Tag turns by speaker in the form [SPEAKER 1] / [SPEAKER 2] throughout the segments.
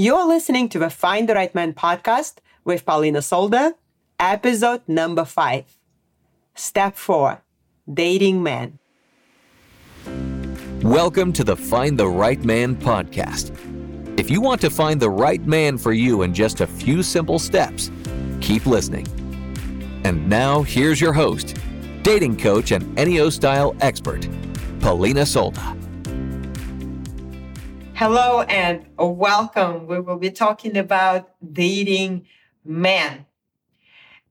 [SPEAKER 1] You're listening to the Find the Right Man podcast with Polina Solda, episode number five. Step four Dating Men.
[SPEAKER 2] Welcome to the Find the Right Man podcast. If you want to find the right man for you in just a few simple steps, keep listening. And now, here's your host, dating coach and NEO style expert, Polina Solda.
[SPEAKER 1] Hello and welcome. We will be talking about dating men.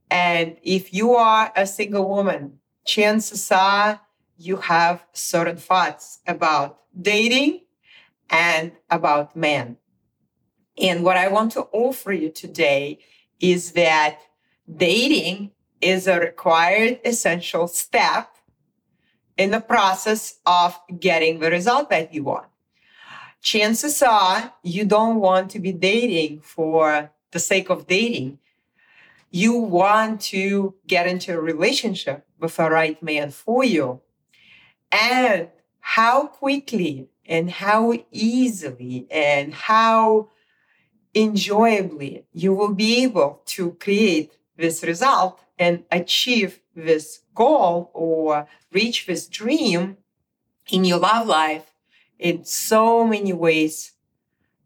[SPEAKER 1] And if you are a single woman, chances are you have certain thoughts about dating and about men. And what I want to offer you today is that dating is a required essential step in the process of getting the result that you want chances are you don't want to be dating for the sake of dating. You want to get into a relationship with a right man for you. And how quickly and how easily and how enjoyably you will be able to create this result and achieve this goal or reach this dream in your love life in so many ways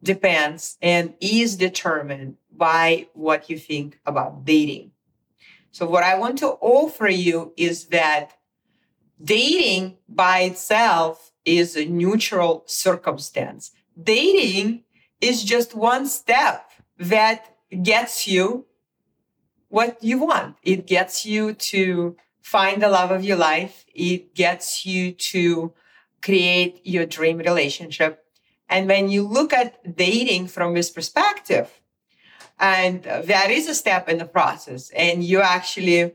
[SPEAKER 1] depends and is determined by what you think about dating. So, what I want to offer you is that dating by itself is a neutral circumstance. Dating is just one step that gets you what you want. It gets you to find the love of your life. It gets you to create your dream relationship. And when you look at dating from this perspective, and that is a step in the process, and you actually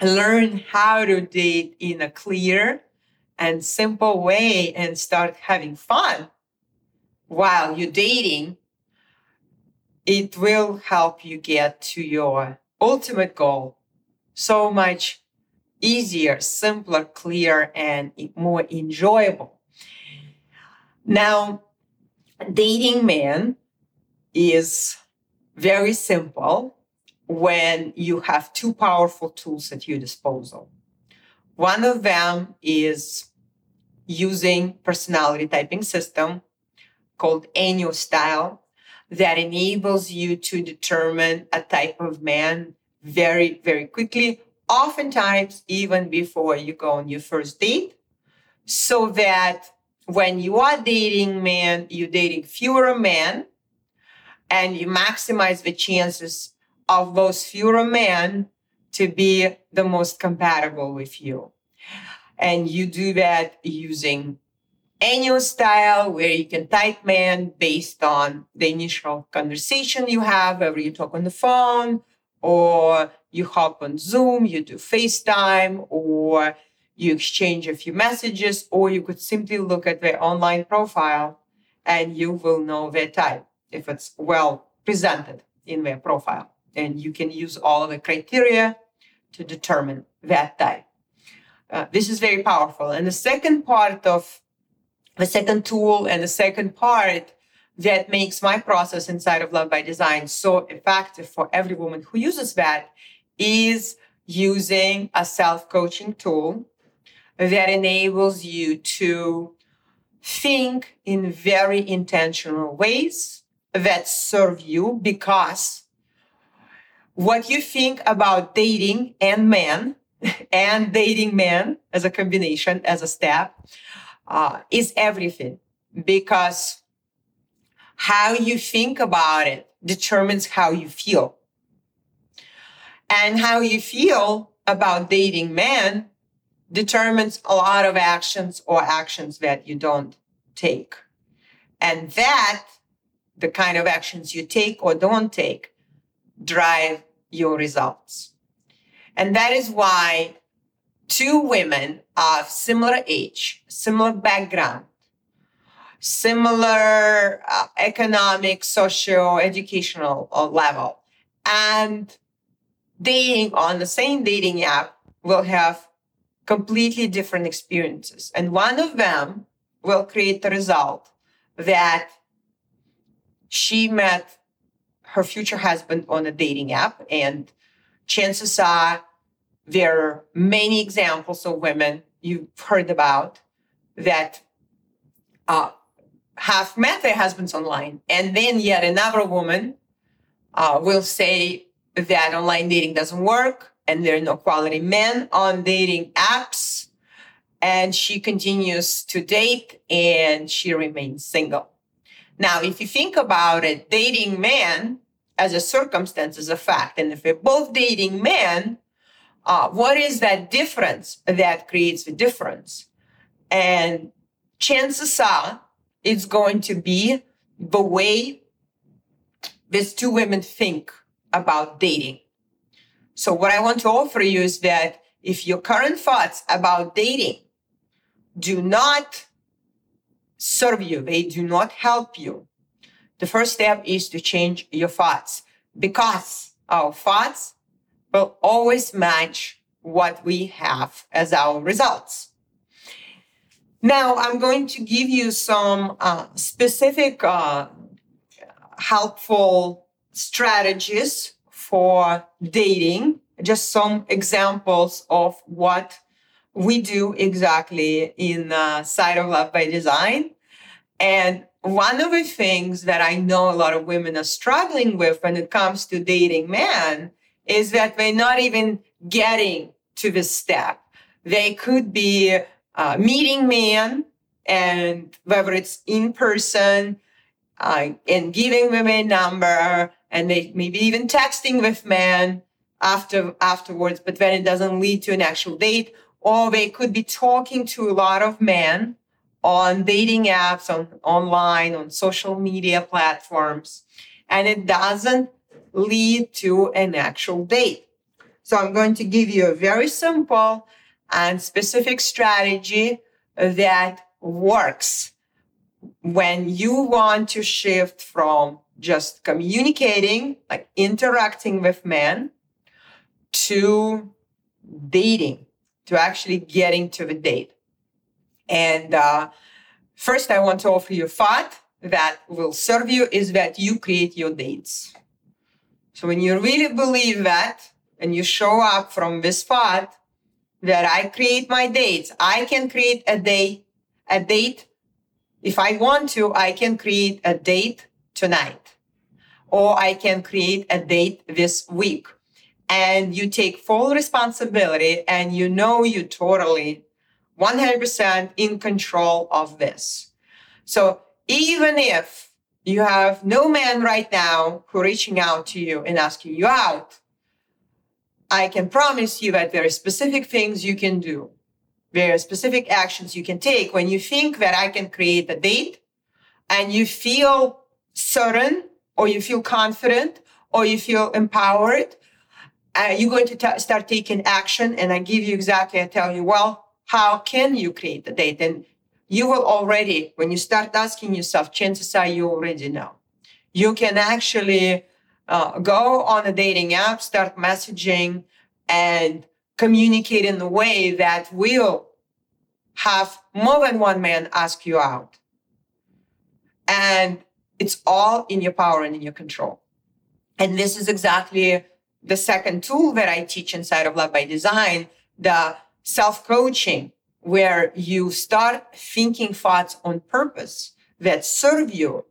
[SPEAKER 1] learn how to date in a clear and simple way and start having fun while you're dating, it will help you get to your ultimate goal so much easier, simpler, clear, and more enjoyable. Now, dating men is very simple when you have two powerful tools at your disposal. One of them is using personality typing system called NEO Style that enables you to determine a type of man very, very quickly oftentimes even before you go on your first date, so that when you are dating men, you're dating fewer men, and you maximize the chances of those fewer men to be the most compatible with you. And you do that using NEO style, where you can type man based on the initial conversation you have, whether you talk on the phone or you hop on Zoom, you do FaceTime, or you exchange a few messages, or you could simply look at their online profile and you will know their type if it's well presented in their profile. And you can use all the criteria to determine that type. Uh, this is very powerful. And the second part of the second tool and the second part that makes my process inside of Love by Design so effective for every woman who uses that is using a self coaching tool that enables you to think in very intentional ways that serve you because what you think about dating and men and dating men as a combination, as a step, uh, is everything because how you think about it determines how you feel. And how you feel about dating men determines a lot of actions or actions that you don't take. And that, the kind of actions you take or don't take, drive your results. And that is why two women of similar age, similar background, similar uh, economic, socio educational uh, level, and dating on the same dating app will have completely different experiences. And one of them will create the result that she met her future husband on a dating app. And chances are there are many examples of women you've heard about that uh, have met their husbands online. And then yet another woman uh, will say that online dating doesn't work and there are no quality men on dating apps. And she continues to date and she remains single. Now, if you think about it, dating men as a circumstance is a fact. And if we're both dating men, uh, what is that difference that creates the difference? And chances are it's going to be the way these two women think about dating. So what I want to offer you is that if your current thoughts about dating do not serve you, they do not help you, the first step is to change your thoughts because our thoughts will always match what we have as our results. Now, I'm going to give you some uh, specific uh, helpful strategies for dating, just some examples of what we do exactly in uh, Side of Love by Design. And one of the things that I know a lot of women are struggling with when it comes to dating men is that they're not even getting to this step. They could be uh, meeting men, and whether it's in person, uh, and giving them a number, and they maybe even texting with men after afterwards, but then it doesn't lead to an actual date. Or they could be talking to a lot of men on dating apps, on online, on social media platforms, and it doesn't lead to an actual date. So I'm going to give you a very simple and specific strategy that works when you want to shift from just communicating, like interacting with men, to dating, to actually getting to the date. And uh, first, I want to offer you a thought that will serve you is that you create your dates. So when you really believe that and you show up from this thought that I create my dates, I can create a day, a date. If I want to, I can create a date tonight or I can create a date this week. And you take full responsibility and you know you totally 100% in control of this. So even if you have no man right now who reaching out to you and asking you out, I can promise you that there are specific things you can do. There are specific actions you can take when you think that I can create a date and you feel certain or you feel confident or you feel empowered, uh, you're going to t- start taking action. And I give you exactly, I tell you, well, how can you create the date? And you will already, when you start asking yourself, chances are you already know. You can actually uh, go on a dating app, start messaging, and communicate in a way that will have more than one man ask you out. And it's all in your power and in your control. And this is exactly the second tool that I teach inside of Love by Design, the self coaching, where you start thinking thoughts on purpose that serve you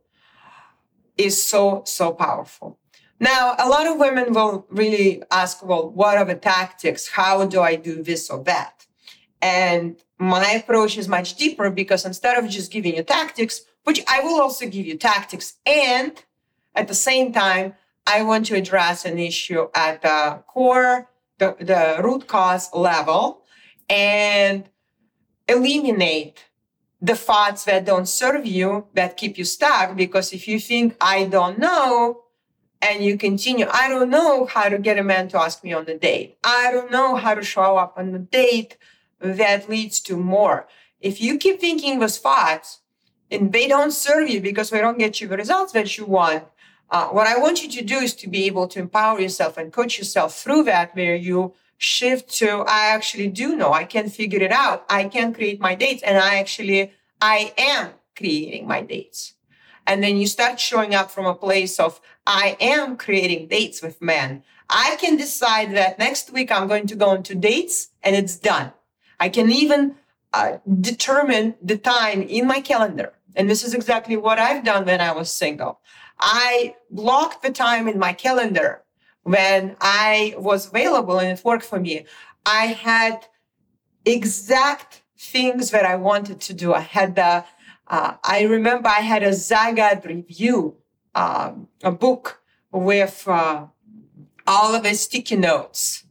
[SPEAKER 1] is so, so powerful. Now, a lot of women will really ask, well, what are the tactics? How do I do this or that? And my approach is much deeper because instead of just giving you tactics, which I will also give you tactics. And at the same time, I want to address an issue at the core, the, the root cause level, and eliminate the thoughts that don't serve you, that keep you stuck. Because if you think, I don't know, and you continue, I don't know how to get a man to ask me on a date. I don't know how to show up on a date that leads to more. If you keep thinking those thoughts, and they don't serve you because they don't get you the results that you want. Uh, what I want you to do is to be able to empower yourself and coach yourself through that, where you shift to, I actually do know, I can figure it out. I can create my dates and I actually, I am creating my dates. And then you start showing up from a place of, I am creating dates with men. I can decide that next week I'm going to go into dates and it's done. I can even uh, determine the time in my calendar. And this is exactly what I've done when I was single. I blocked the time in my calendar when I was available and it worked for me. I had exact things that I wanted to do. I had the, uh, I remember I had a Zagat review, um, a book with uh, all of the sticky notes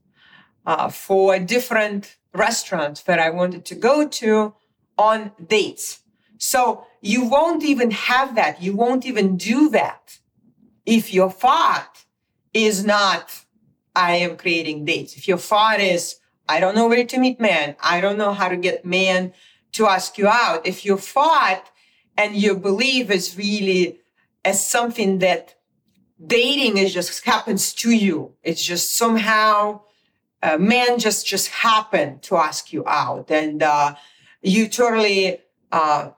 [SPEAKER 1] uh, for different restaurants that I wanted to go to on dates. So you won't even have that. You won't even do that if your thought is not, I am creating dates. If your thought is, I don't know where to meet men. I don't know how to get men to ask you out. If your thought and your belief is really as something that dating is just happens to you. It's just somehow uh, man just just happened to ask you out, and uh, you totally uh,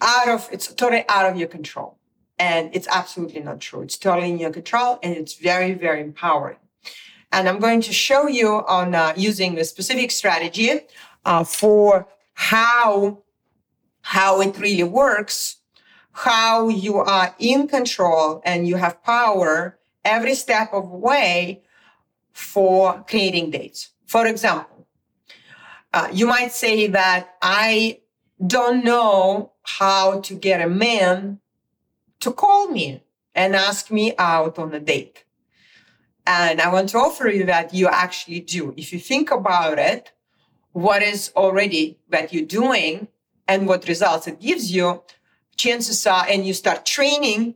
[SPEAKER 1] out of it's totally out of your control, and it's absolutely not true. It's totally in your control, and it's very very empowering. And I'm going to show you on uh, using a specific strategy uh, for how how it really works how you are in control and you have power every step of the way for creating dates. For example, uh, you might say that I don't know how to get a man to call me and ask me out on a date. And I want to offer you that you actually do. If you think about it, what is already that you're doing and what results it gives you, chances are, and you start training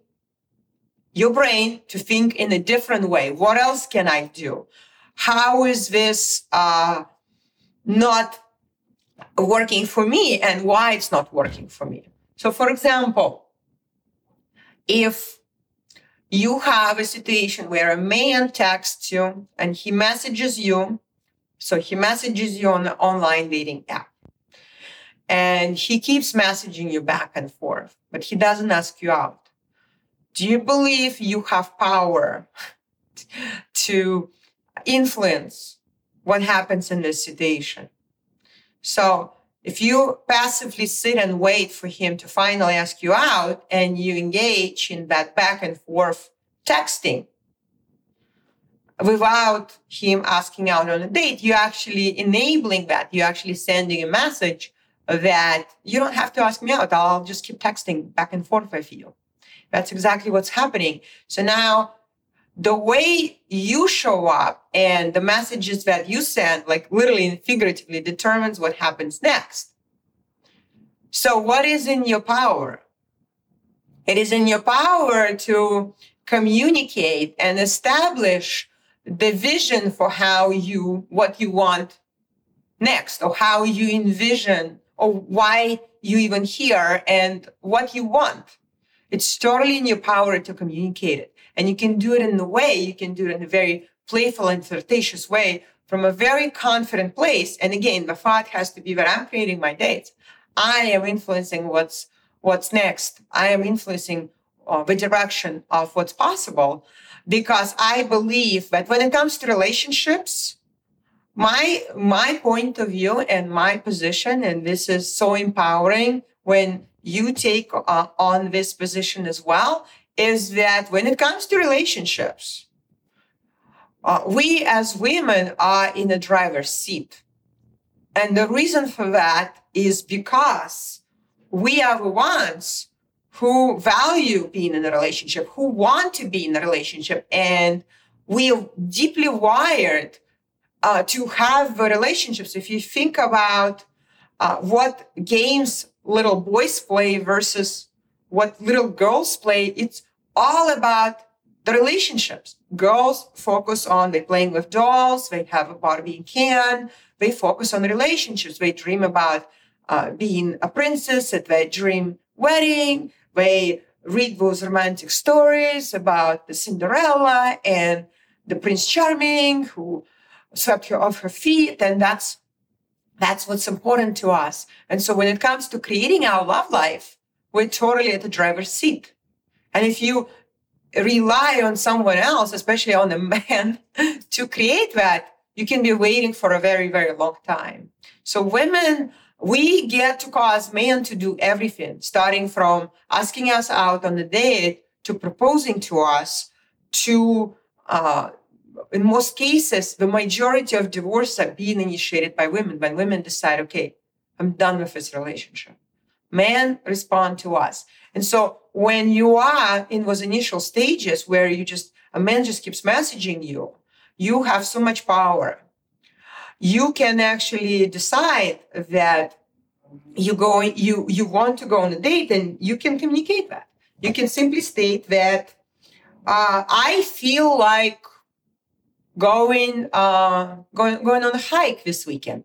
[SPEAKER 1] your brain to think in a different way. What else can I do? How is this uh, not working for me and why it's not working for me? So, for example, if you have a situation where a man texts you and he messages you, so he messages you on the online dating app and he keeps messaging you back and forth, but he doesn't ask you out. Do you believe you have power to influence what happens in this situation? So if you passively sit and wait for him to finally ask you out and you engage in that back and forth texting without him asking out on a date, you're actually enabling that. You're actually sending a message that you don't have to ask me out. I'll just keep texting back and forth with you. That's exactly what's happening. So now the way you show up and the messages that you send, like literally and figuratively, determines what happens next. So, what is in your power? It is in your power to communicate and establish the vision for how you, what you want next, or how you envision or why you even here and what you want. It's totally in your power to communicate it. And you can do it in a way, you can do it in a very playful and flirtatious way from a very confident place. And again, the thought has to be that I'm creating my dates. I am influencing what's what's next. I am influencing uh, the direction of what's possible because I believe that when it comes to relationships, my my point of view and my position and this is so empowering when you take uh, on this position as well is that when it comes to relationships uh, we as women are in the driver's seat. And the reason for that is because we are the ones who value being in a relationship who want to be in a relationship and we are deeply wired uh, to have relationships. If you think about uh, what games little boys play versus what little girls play, it's all about the relationships. Girls focus on they playing with dolls, they have a Barbie can, they focus on relationships. They dream about uh, being a princess at their dream wedding. They read those romantic stories about the Cinderella and the Prince Charming who swept her off her feet, then that's that's what's important to us. And so when it comes to creating our love life, we're totally at the driver's seat. And if you rely on someone else, especially on a man, to create that, you can be waiting for a very, very long time. So women, we get to cause men to do everything, starting from asking us out on a date to proposing to us to uh, in most cases, the majority of divorces are being initiated by women when women decide, okay, I'm done with this relationship. Men respond to us. And so when you are in those initial stages where you just, a man just keeps messaging you, you have so much power. You can actually decide that you go, you, you want to go on a date and you can communicate that. You can simply state that uh, I feel like going, uh, going, going on a hike this weekend.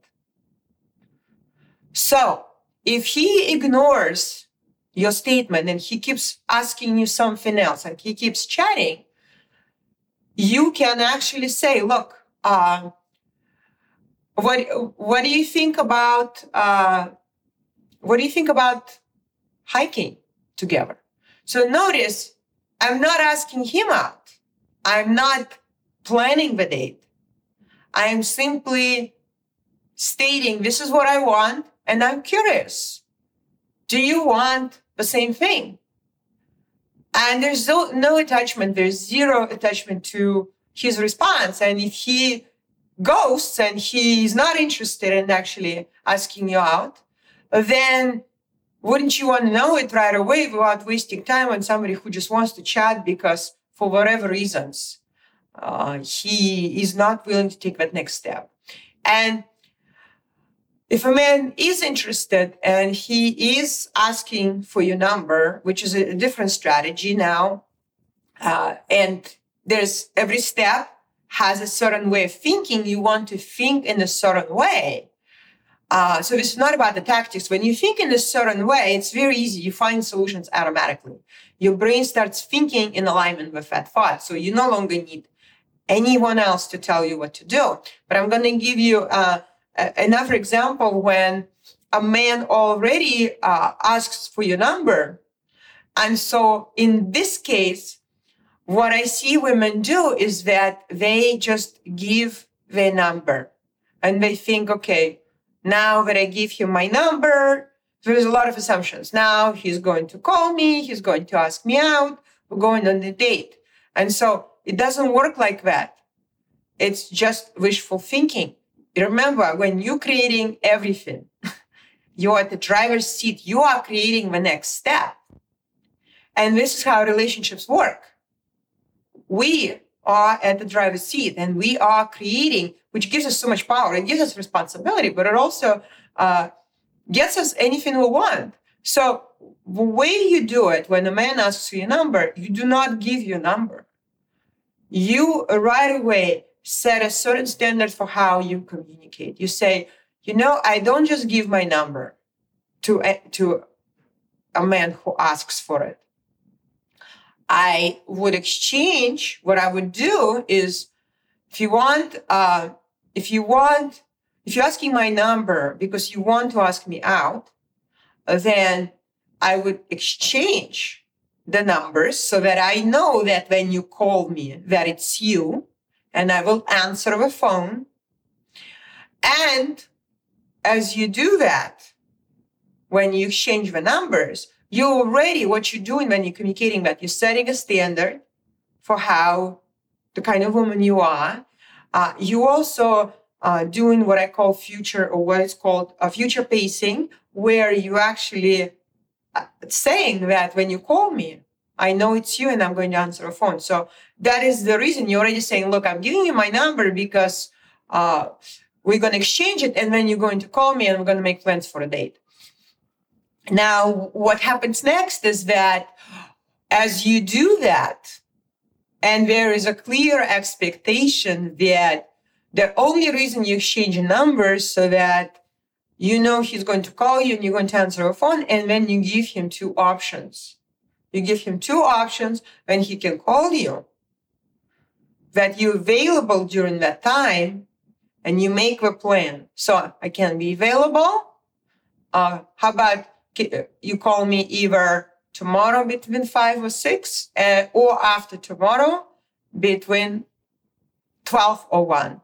[SPEAKER 1] So if he ignores your statement and he keeps asking you something else and he keeps chatting, you can actually say, look, uh, what, what do you think about, uh, what do you think about hiking together? So notice I'm not asking him out. I'm not planning the date. I am simply stating this is what I want and I'm curious. Do you want the same thing? And there's no, no attachment. There's zero attachment to his response. And if he ghosts and he's not interested in actually asking you out, then wouldn't you want to know it right away without wasting time on somebody who just wants to chat because for whatever reasons uh, he is not willing to take that next step. And if a man is interested and he is asking for your number, which is a different strategy now, uh, and there's every step has a certain way of thinking, you want to think in a certain way. Uh, so it's not about the tactics. When you think in a certain way, it's very easy. You find solutions automatically. Your brain starts thinking in alignment with that thought. So you no longer need anyone else to tell you what to do. But I'm going to give you uh, another example when a man already uh, asks for your number. And so in this case, what I see women do is that they just give their number and they think, okay, now that I give him my number, there's a lot of assumptions. Now he's going to call me, he's going to ask me out, we're going on the date. And so it doesn't work like that. It's just wishful thinking. Remember, when you're creating everything, you're at the driver's seat, you are creating the next step. And this is how relationships work. We are at the driver's seat and we are creating, which gives us so much power. It gives us responsibility, but it also uh, gets us anything we want. So the way you do it, when a man asks you a number, you do not give your number you right away set a certain standard for how you communicate. You say, you know, I don't just give my number to a, to a man who asks for it. I would exchange. What I would do is, if you want, uh, if you want, if you're asking my number because you want to ask me out, then I would exchange the numbers so that I know that when you call me that it's you and I will answer the phone. And as you do that, when you exchange the numbers, you already, what you're doing when you're communicating that, you're setting a standard for how the kind of woman you are. Uh, you also uh, doing what I call future or what is called a future pacing, where you actually saying that when you call me, I know it's you and I'm going to answer a phone. So that is the reason you're already saying, look, I'm giving you my number because uh, we're going to exchange it and then you're going to call me and we're going to make plans for a date. Now, what happens next is that as you do that, and there is a clear expectation that the only reason you exchange numbers so that you know he's going to call you and you're going to answer a phone, and then you give him two options. You give him two options when he can call you that you're available during that time and you make the plan. So I can be available. Uh, how about you call me either tomorrow between five or six, uh, or after tomorrow between 12 or 1.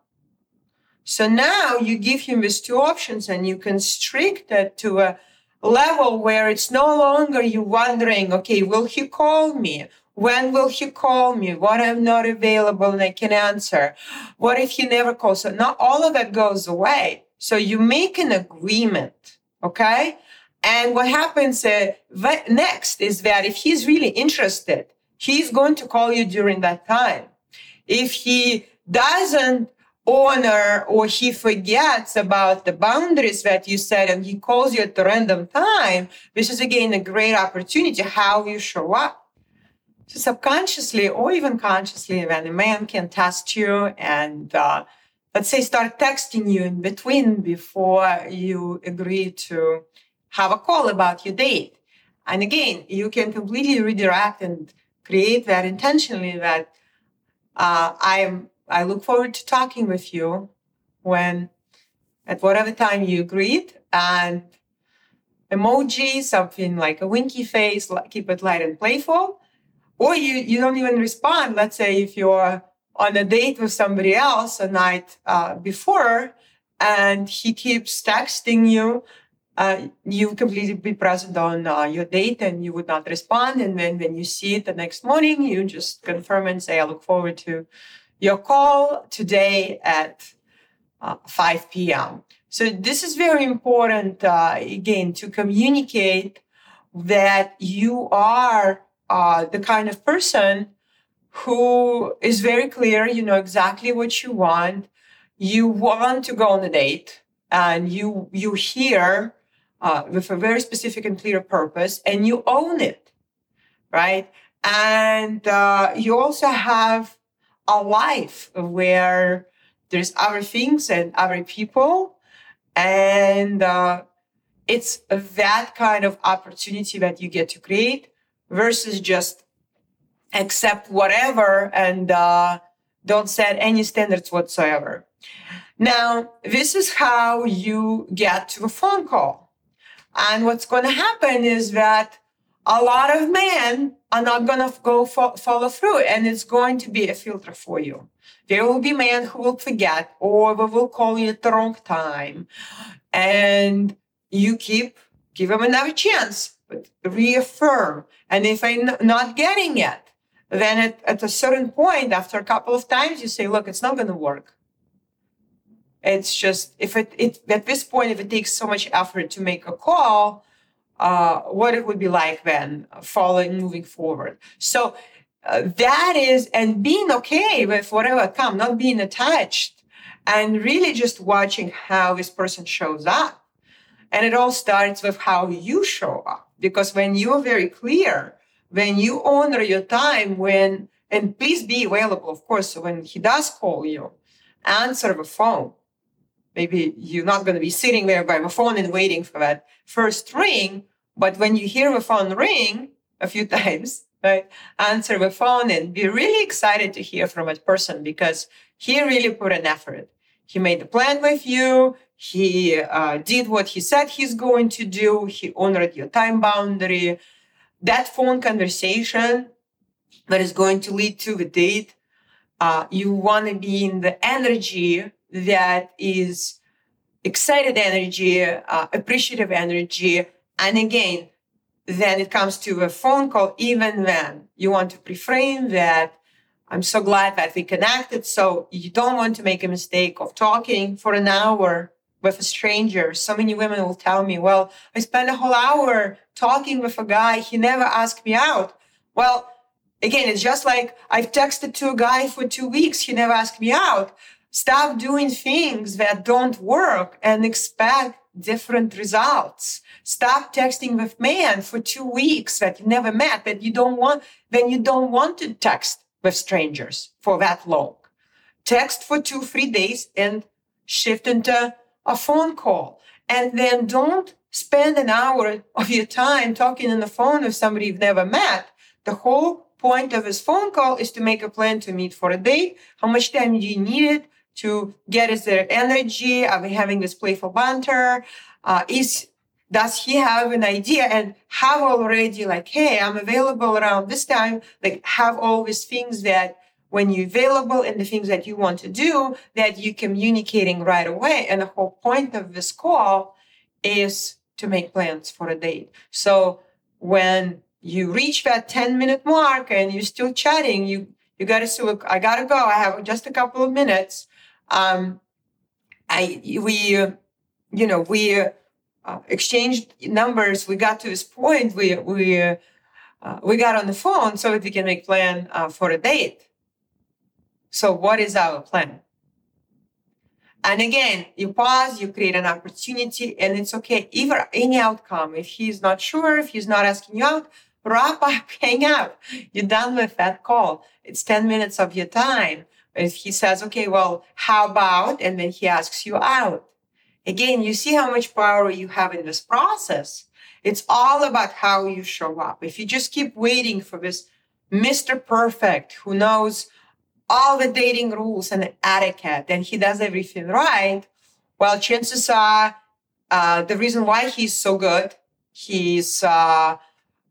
[SPEAKER 1] So now you give him these two options and you constrict it to a level where it's no longer you wondering, okay, will he call me? When will he call me? What I'm not available and I can answer? What if he never calls? So now all of that goes away. So you make an agreement, okay? And what happens uh, next is that if he's really interested, he's going to call you during that time. If he doesn't honor or he forgets about the boundaries that you set and he calls you at the random time, this is again a great opportunity how you show up. So subconsciously or even consciously, when a man can test you and uh, let's say start texting you in between before you agree to have a call about your date. And again, you can completely redirect and create that intentionally that uh, I'm I look forward to talking with you when at whatever time you agreed and emoji, something like a winky face, keep it light and playful. Or you, you don't even respond. Let's say if you're on a date with somebody else a night uh, before and he keeps texting you, uh, you completely be present on uh, your date and you would not respond. And then when you see it the next morning, you just confirm and say, I look forward to your call today at uh, 5 p.m. So this is very important, uh, again, to communicate that you are uh, the kind of person who is very clear, you know exactly what you want. You want to go on a date and you, you hear uh, with a very specific and clear purpose and you own it, right? And uh, you also have a life where there's other things and other people. And uh, it's that kind of opportunity that you get to create versus just accept whatever and uh, don't set any standards whatsoever. Now, this is how you get to a phone call. And what's going to happen is that a lot of men are not going to go fo- follow through and it's going to be a filter for you. There will be men who will forget or will call you at the wrong time and you keep, give them another chance, but reaffirm. And if I'm not getting it, then at, at a certain point, after a couple of times, you say, look, it's not going to work. It's just, if it, it, at this point, if it takes so much effort to make a call, uh, what it would be like then following moving forward. So uh, that is, and being okay with whatever come, not being attached, and really just watching how this person shows up. And it all starts with how you show up. Because when you're very clear, when you honor your time, when, and please be available, of course, when he does call you, answer the phone. Maybe you're not going to be sitting there by the phone and waiting for that first ring, but when you hear the phone ring a few times, right, answer the phone and be really excited to hear from that person because he really put an effort. He made a plan with you. He uh, did what he said he's going to do. He honored your time boundary. That phone conversation that is going to lead to the date, uh, you want to be in the energy that is excited energy, uh, appreciative energy, and again, then it comes to a phone call, even then you want to preframe that. I'm so glad that we connected. So you don't want to make a mistake of talking for an hour with a stranger. So many women will tell me, well, I spent a whole hour talking with a guy. He never asked me out. Well, again, it's just like I've texted to a guy for two weeks. He never asked me out. Stop doing things that don't work and expect different results. Stop texting with men for two weeks that you never met, that you don't want, then you don't want to text with strangers for that long. Text for two, three days and shift into a phone call. And then don't spend an hour of your time talking on the phone with somebody you've never met. The whole point of this phone call is to make a plan to meet for a date. How much time do you need it? To get is energy? Are we having this playful banter? Uh, is does he have an idea and have already like, hey, I'm available around this time, like have all these things that when you're available and the things that you want to do that you're communicating right away. And the whole point of this call is to make plans for a date. So when you reach that 10 minute mark and you're still chatting, you you gotta say, look, I gotta go. I have just a couple of minutes. Um, I we you know we uh, exchanged numbers. We got to this point. We we uh, we got on the phone so that we can make plan uh, for a date. So what is our plan? And again, you pause, you create an opportunity, and it's okay. Either any outcome. If he's not sure, if he's not asking you out, wrap up, hang up. You're done with that call. It's 10 minutes of your time. If he says, okay, well, how about, and then he asks you out. Again, you see how much power you have in this process. It's all about how you show up. If you just keep waiting for this Mr. Perfect who knows all the dating rules and etiquette and he does everything right, well, chances are uh, the reason why he's so good, he's uh,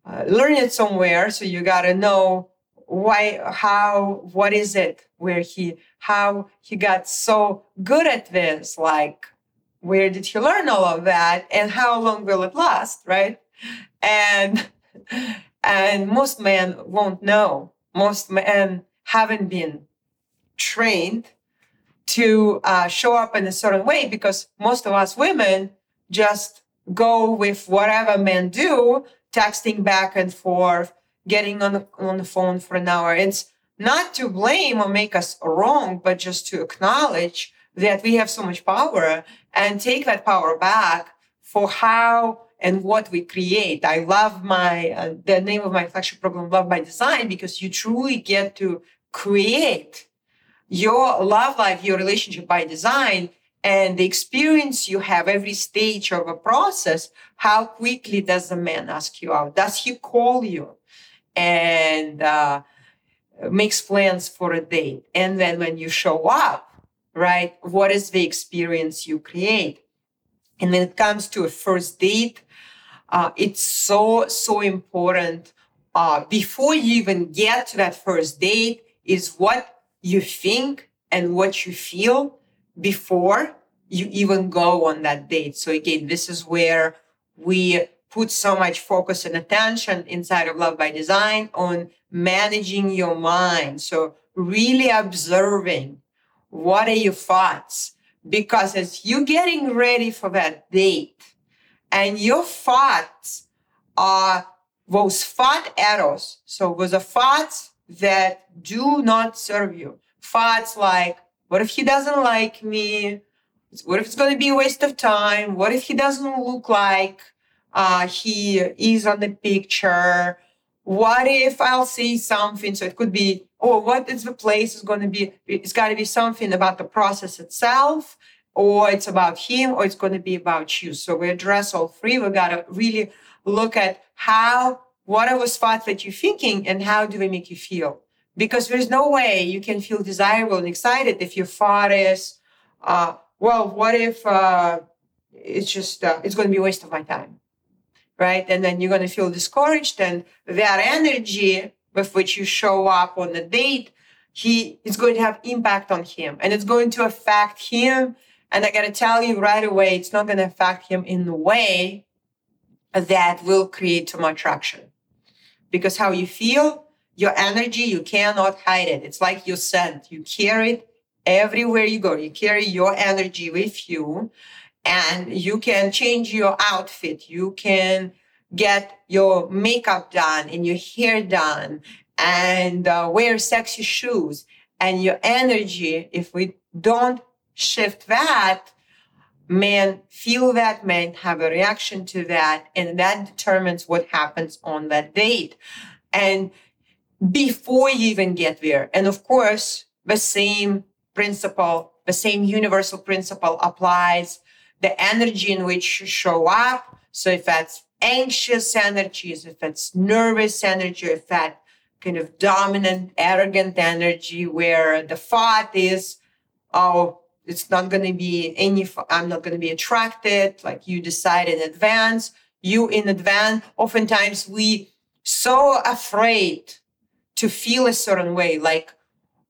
[SPEAKER 1] uh, learned it somewhere. So you got to know why, how, what is it where he, how he got so good at this? Like, where did he learn all of that and how long will it last? Right. And, and most men won't know. Most men haven't been trained to uh, show up in a certain way because most of us women just go with whatever men do, texting back and forth, getting on the, on the phone for an hour. It's not to blame or make us wrong, but just to acknowledge that we have so much power and take that power back for how and what we create. I love my, uh, the name of my flagship program, Love by Design, because you truly get to create your love life, your relationship by design, and the experience you have every stage of a process, how quickly does the man ask you out? Does he call you and uh, makes plans for a date? And then when you show up, right, what is the experience you create? And when it comes to a first date, uh, it's so, so important. Uh, before you even get to that first date, is what you think and what you feel before you even go on that date. So again, this is where we put so much focus and attention inside of Love by Design on managing your mind. So really observing what are your thoughts? Because as you're getting ready for that date and your thoughts are those thought arrows. So those are thoughts that do not serve you. Thoughts like, what if he doesn't like me? What if it's going to be a waste of time? What if he doesn't look like uh, he is on the picture? What if I'll say something? So it could be, oh, what is the place is going to be? It's got to be something about the process itself, or it's about him, or it's going to be about you. So we address all three. We got to really look at how what are those thoughts that you're thinking and how do they make you feel? Because there's no way you can feel desirable and excited if your thought is, uh, well, what if uh, it's just, uh, it's going to be a waste of my time, right? And then you're going to feel discouraged and that energy with which you show up on the date, he is going to have impact on him and it's going to affect him. And I got to tell you right away, it's not going to affect him in the way that will create some attraction because how you feel, your energy, you cannot hide it. It's like your scent. You carry it everywhere you go. You carry your energy with you and you can change your outfit. You can get your makeup done and your hair done and uh, wear sexy shoes and your energy. If we don't shift that, men feel that, men have a reaction to that, and that determines what happens on that date. And before you even get there, and of course, the same principle, the same universal principle applies the energy in which you show up. So if that's anxious energies, if that's nervous energy, if that kind of dominant, arrogant energy where the thought is, oh, it's not going to be any, I'm not going to be attracted. Like you decide in advance, you in advance. Oftentimes we so afraid to feel a certain way. Like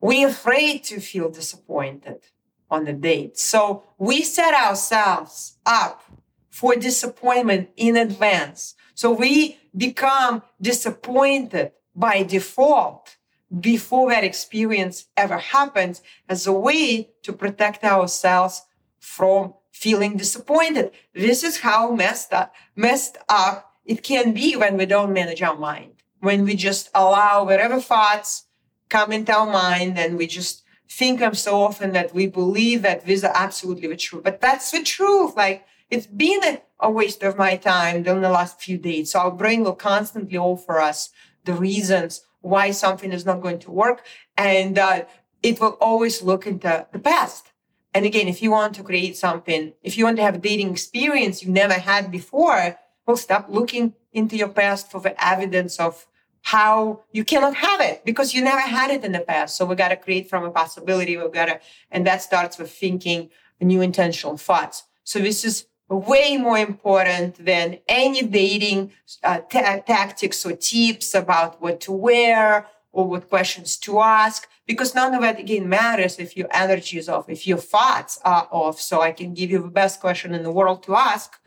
[SPEAKER 1] we're afraid to feel disappointed on the date. So we set ourselves up for disappointment in advance. So we become disappointed by default before that experience ever happens as a way to protect ourselves from feeling disappointed. This is how messed up, messed up it can be when we don't manage our mind, when we just allow whatever thoughts come into our mind and we just think them so often that we believe that these are absolutely the truth. But that's the truth. Like it's been a, a waste of my time during the last few days. So our brain will constantly offer us the reasons why something is not going to work. And uh, it will always look into the past. And again, if you want to create something, if you want to have a dating experience you've never had before, well, stop looking into your past for the evidence of how you cannot have it because you never had it in the past. So we got to create from a possibility. We've got to, and that starts with thinking new intentional thoughts. So this is way more important than any dating uh, tactics or tips about what to wear or what questions to ask, because none of that again matters if your energy is off, if your thoughts are off. So I can give you the best question in the world to ask,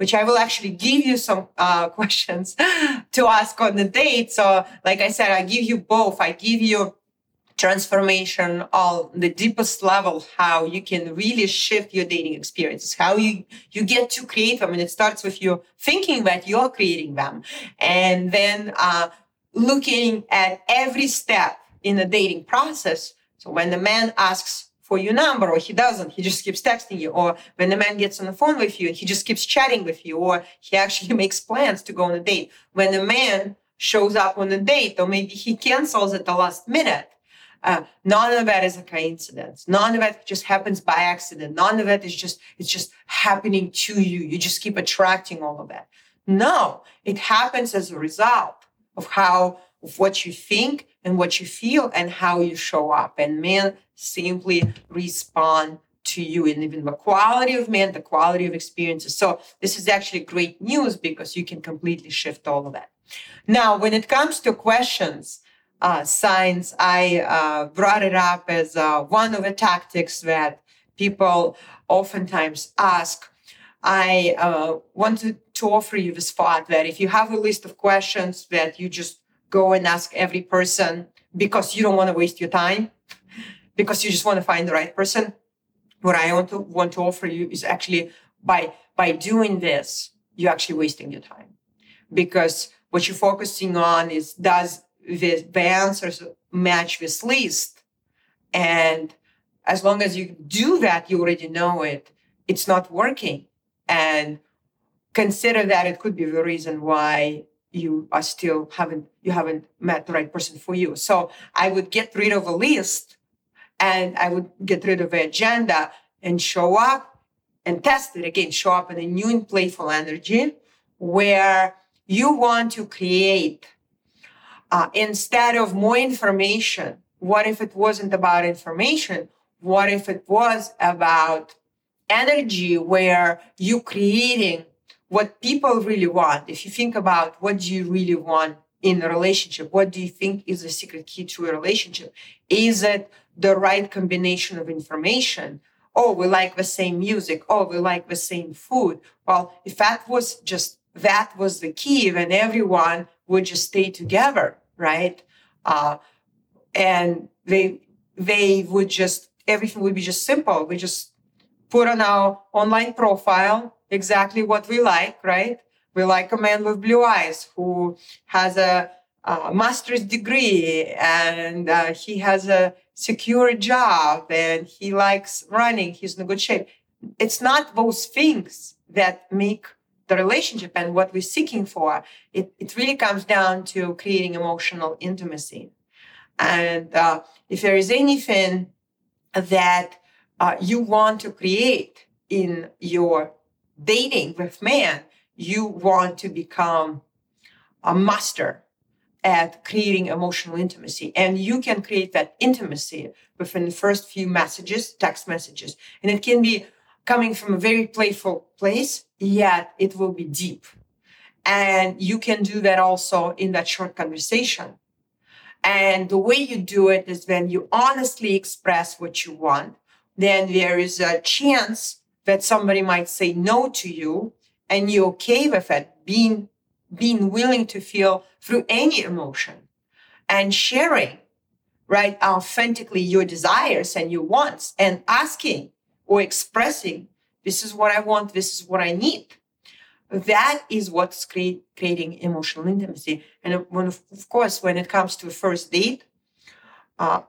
[SPEAKER 1] which I will actually give you some uh, questions to ask on the date. So, like I said, I give you both. I give you transformation on the deepest level how you can really shift your dating experiences how you you get to create them and it starts with you thinking that you're creating them and then uh, looking at every step in the dating process so when the man asks for your number or he doesn't he just keeps texting you or when the man gets on the phone with you he just keeps chatting with you or he actually makes plans to go on a date when the man shows up on a date or maybe he cancels at the last minute uh, none of that is a coincidence. None of that just happens by accident. None of it is just, it's just happening to you. You just keep attracting all of that. No, it happens as a result of how, of what you think and what you feel and how you show up. And men simply respond to you and even the quality of men, the quality of experiences. So this is actually great news because you can completely shift all of that. Now, when it comes to questions, uh, signs, I uh, brought it up as uh, one of the tactics that people oftentimes ask. I uh, wanted to offer you this thought that if you have a list of questions that you just go and ask every person because you don't want to waste your time, because you just want to find the right person, what I want to want to offer you is actually by by doing this, you're actually wasting your time because what you're focusing on is does the, the answers match this list. And as long as you do that, you already know it. It's not working. And consider that it could be the reason why you are still haven't you haven't met the right person for you. So I would get rid of a list and I would get rid of the agenda and show up and test it again, show up in a new and playful energy where you want to create uh, instead of more information, what if it wasn't about information? What if it was about energy where you're creating what people really want? If you think about what do you really want in a relationship, what do you think is the secret key to a relationship? Is it the right combination of information? Oh, we like the same music. Oh, we like the same food. Well, if that was just that was the key, then everyone would just stay together right? Uh, and they they would just everything would be just simple. We just put on our online profile exactly what we like, right? We like a man with blue eyes who has a, a master's degree and uh, he has a secure job and he likes running. He's in good shape. It's not those things that make the relationship and what we're seeking for, it, it really comes down to creating emotional intimacy. And uh, if there is anything that uh, you want to create in your dating with man, you want to become a master at creating emotional intimacy. And you can create that intimacy within the first few messages, text messages. And it can be coming from a very playful place, yet it will be deep. And you can do that also in that short conversation. And the way you do it is when you honestly express what you want, then there is a chance that somebody might say no to you and you're okay with it, being, being willing to feel through any emotion and sharing, right, authentically your desires and your wants and asking or expressing, this is what I want, this is what I need. That is what's create, creating emotional intimacy. And when, of course, when it comes to a first date, uh,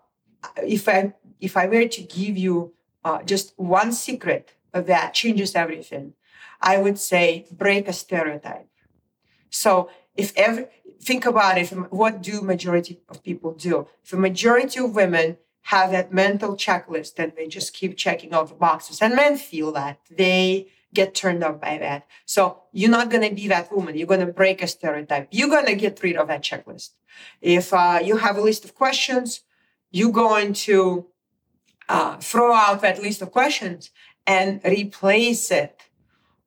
[SPEAKER 1] if I if I were to give you uh, just one secret that changes everything, I would say break a stereotype. So if ever think about it, what do majority of people do? If a majority of women have that mental checklist and they just keep checking off the boxes, and men feel that they get turned off by that. So you're not going to be that woman. You're going to break a stereotype. You're going to get rid of that checklist. If uh, you have a list of questions, you're going to uh, throw out that list of questions and replace it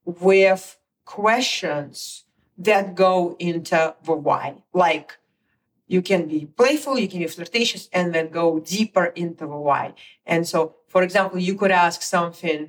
[SPEAKER 1] with questions that go into the why. Like you can be playful, you can be flirtatious, and then go deeper into the why. And so, for example, you could ask something,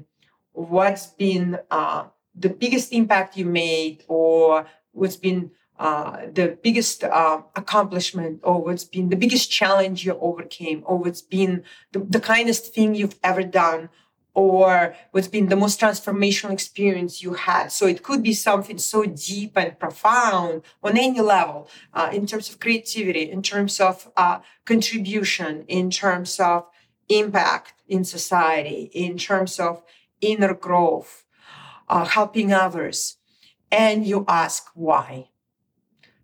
[SPEAKER 1] what's been uh, the biggest impact you made, or what's been uh, the biggest uh, accomplishment, or what's been the biggest challenge you overcame, or what's been the, the kindest thing you've ever done, or what's been the most transformational experience you had. So it could be something so deep and profound on any level, uh, in terms of creativity, in terms of uh, contribution, in terms of impact in society, in terms of inner growth, uh, helping others. And you ask why.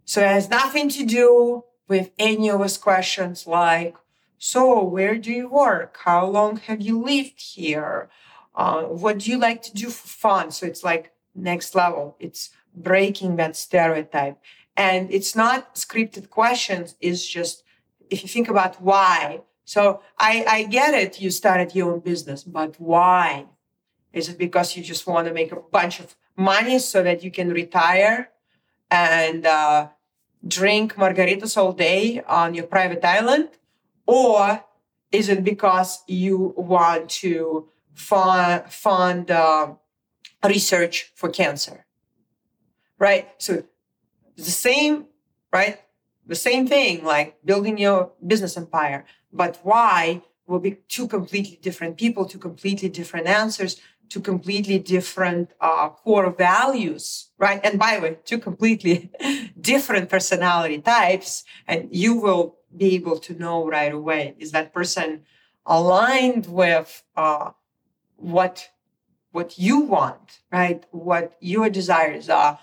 [SPEAKER 1] So it has nothing to do with any of those questions like, so, where do you work? How long have you lived here? Uh, what do you like to do for fun? So, it's like next level. It's breaking that stereotype. And it's not scripted questions, it's just if you think about why. So, I, I get it, you started your own business, but why? Is it because you just want to make a bunch of money so that you can retire and uh, drink margaritas all day on your private island? Or is it because you want to fund, fund uh, research for cancer? Right? So the same, right? The same thing, like building your business empire. But why will be two completely different people, two completely different answers, two completely different uh, core values, right? And by the way, two completely different personality types. And you will be able to know right away. Is that person aligned with uh, what what you want right? What your desires are.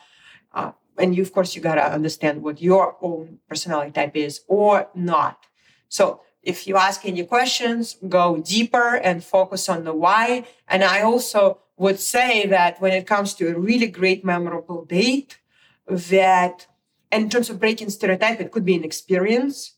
[SPEAKER 1] Uh, and you of course you got to understand what your own personality type is or not. So if you ask any questions go deeper and focus on the why. And i also would say that when it comes to a really great memorable date that in terms of breaking stereotype it could be an experience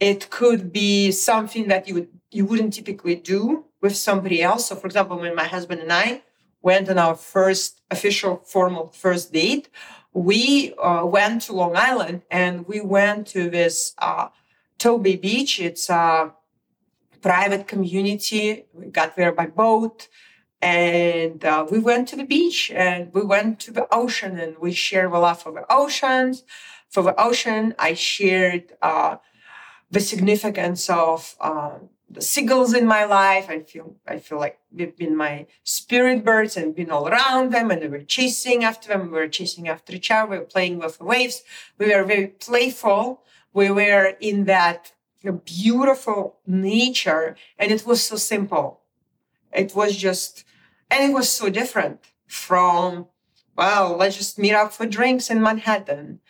[SPEAKER 1] it could be something that you would you wouldn't typically do with somebody else. So, for example, when my husband and I went on our first official formal first date, we uh, went to Long Island and we went to this uh, Tobay Beach. It's a private community. We got there by boat and uh, we went to the beach and we went to the ocean and we shared a lot for the oceans. For the ocean, I shared uh, the significance of uh, the seagulls in my life. I feel I feel like they've been my spirit birds and been all around them, and we were chasing after them. We were chasing after each other. We were playing with the waves. We were very playful. We were in that beautiful nature, and it was so simple. It was just, and it was so different from well, let's just meet up for drinks in Manhattan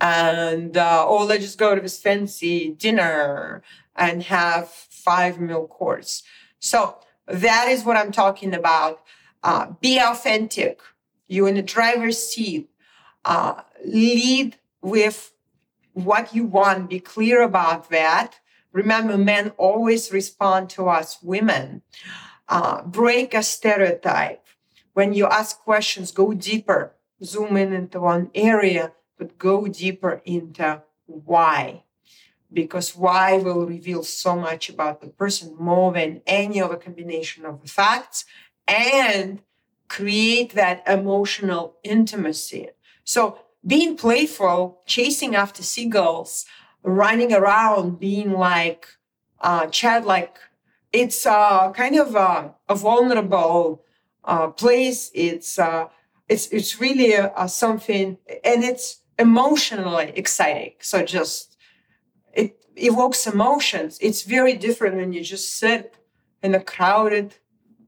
[SPEAKER 1] and uh, oh, let's just go to this fancy dinner and have five meal course. So that is what I'm talking about. Uh, be authentic. You in the driver's seat. Uh, lead with what you want, be clear about that. Remember, men always respond to us women. Uh, break a stereotype. When you ask questions, go deeper. Zoom in into one area, but go deeper into why. Because why will reveal so much about the person more than any other combination of the facts and create that emotional intimacy. So being playful, chasing after seagulls, running around, being like uh, childlike, it's uh, kind of a, a vulnerable uh, place. It's uh, it's it's really a, a something, and it's emotionally exciting. So just it evokes emotions. It's very different when you just sit in a crowded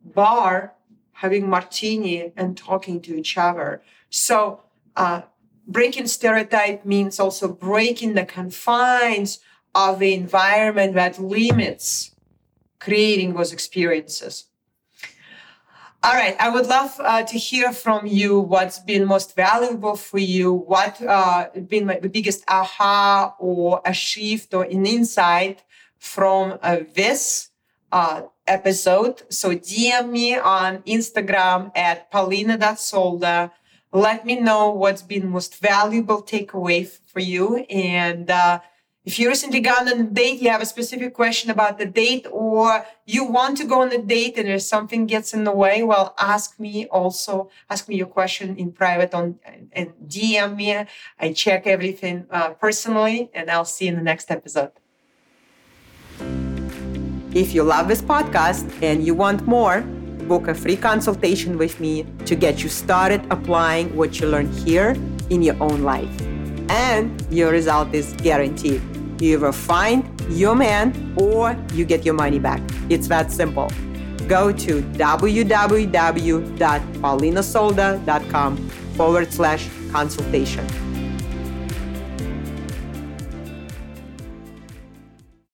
[SPEAKER 1] bar having martini and talking to each other. So uh, breaking stereotype means also breaking the confines of the environment that limits creating those experiences. All right, I would love uh, to hear from you what's been most valuable for you, what uh, been the biggest aha or a shift or an insight from uh, this uh, episode. So DM me on Instagram at polina.solda let me know what's been most valuable takeaway for you. And uh, if you recently gone on a date, you have a specific question about the date, or you want to go on a date and there's something gets in the way, well, ask me also. Ask me your question in private on and DM me. I check everything uh, personally, and I'll see you in the next episode. If you love this podcast and you want more book a free consultation with me to get you started applying what you learn here in your own life. And your result is guaranteed. You either find your man or you get your money back. It's that simple. Go to www.polinasolda.com forward slash consultation.